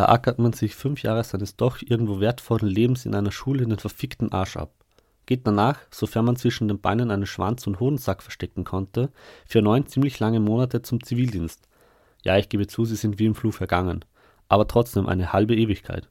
Da ackert man sich fünf Jahre seines doch irgendwo wertvollen Lebens in einer Schule in den verfickten Arsch ab. Geht danach, sofern man zwischen den Beinen einen Schwanz und Hodensack verstecken konnte, für neun ziemlich lange Monate zum Zivildienst. Ja, ich gebe zu, sie sind wie im Flug vergangen. Aber trotzdem eine halbe Ewigkeit.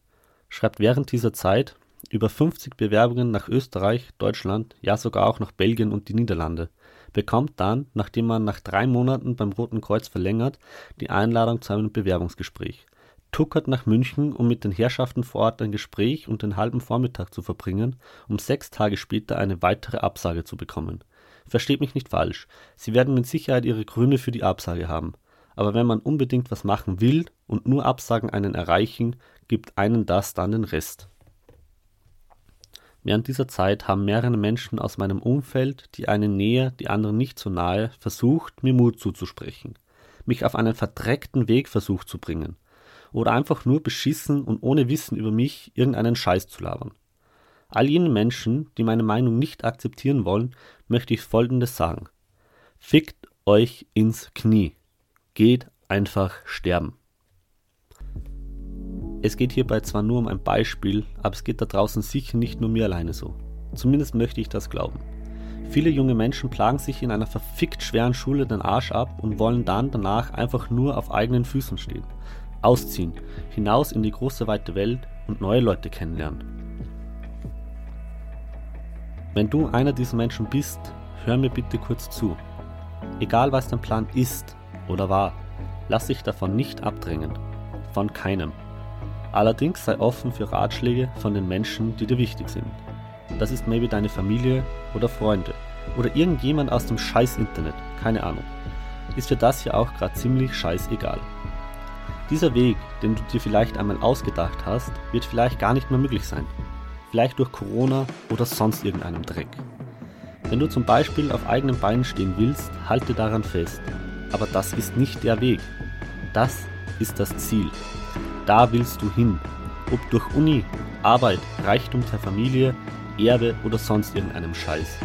Schreibt während dieser Zeit über 50 Bewerbungen nach Österreich, Deutschland, ja sogar auch nach Belgien und die Niederlande. Bekommt dann, nachdem man nach drei Monaten beim Roten Kreuz verlängert, die Einladung zu einem Bewerbungsgespräch tuckert nach München, um mit den Herrschaften vor Ort ein Gespräch und den halben Vormittag zu verbringen, um sechs Tage später eine weitere Absage zu bekommen. Versteht mich nicht falsch, Sie werden mit Sicherheit Ihre Gründe für die Absage haben. Aber wenn man unbedingt was machen will und nur Absagen einen erreichen, gibt einen das dann den Rest. Während dieser Zeit haben mehrere Menschen aus meinem Umfeld, die einen näher, die anderen nicht so nahe, versucht, mir Mut zuzusprechen, mich auf einen verdreckten Weg versucht zu bringen – oder einfach nur beschissen und ohne Wissen über mich irgendeinen Scheiß zu labern. All jenen Menschen, die meine Meinung nicht akzeptieren wollen, möchte ich Folgendes sagen. Fickt euch ins Knie. Geht einfach sterben. Es geht hierbei zwar nur um ein Beispiel, aber es geht da draußen sicher nicht nur mir alleine so. Zumindest möchte ich das glauben. Viele junge Menschen plagen sich in einer verfickt schweren Schule den Arsch ab und wollen dann danach einfach nur auf eigenen Füßen stehen ausziehen, hinaus in die große weite Welt und neue Leute kennenlernen. Wenn du einer dieser Menschen bist, hör mir bitte kurz zu. Egal was dein Plan ist oder war, lass dich davon nicht abdrängen. Von keinem. Allerdings sei offen für Ratschläge von den Menschen, die dir wichtig sind. Das ist maybe deine Familie oder Freunde oder irgendjemand aus dem scheiß Internet, keine Ahnung. Ist für das hier auch gerade ziemlich scheißegal. Dieser Weg, den du dir vielleicht einmal ausgedacht hast, wird vielleicht gar nicht mehr möglich sein. Vielleicht durch Corona oder sonst irgendeinem Dreck. Wenn du zum Beispiel auf eigenen Beinen stehen willst, halte daran fest. Aber das ist nicht der Weg. Das ist das Ziel. Da willst du hin. Ob durch Uni, Arbeit, Reichtum der Familie, Erbe oder sonst irgendeinem Scheiß.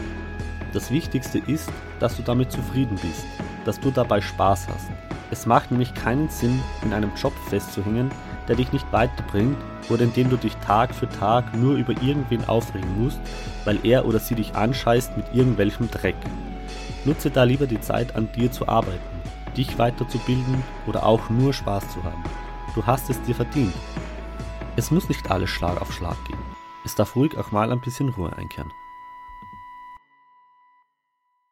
Das Wichtigste ist, dass du damit zufrieden bist, dass du dabei Spaß hast es macht nämlich keinen Sinn, in einem Job festzuhängen, der dich nicht weiterbringt oder in dem du dich Tag für Tag nur über irgendwen aufregen musst, weil er oder sie dich anscheißt mit irgendwelchem Dreck. Nutze da lieber die Zeit an dir zu arbeiten, dich weiterzubilden oder auch nur Spaß zu haben. Du hast es dir verdient. Es muss nicht alles Schlag auf Schlag gehen. Es darf ruhig auch mal ein bisschen Ruhe einkehren.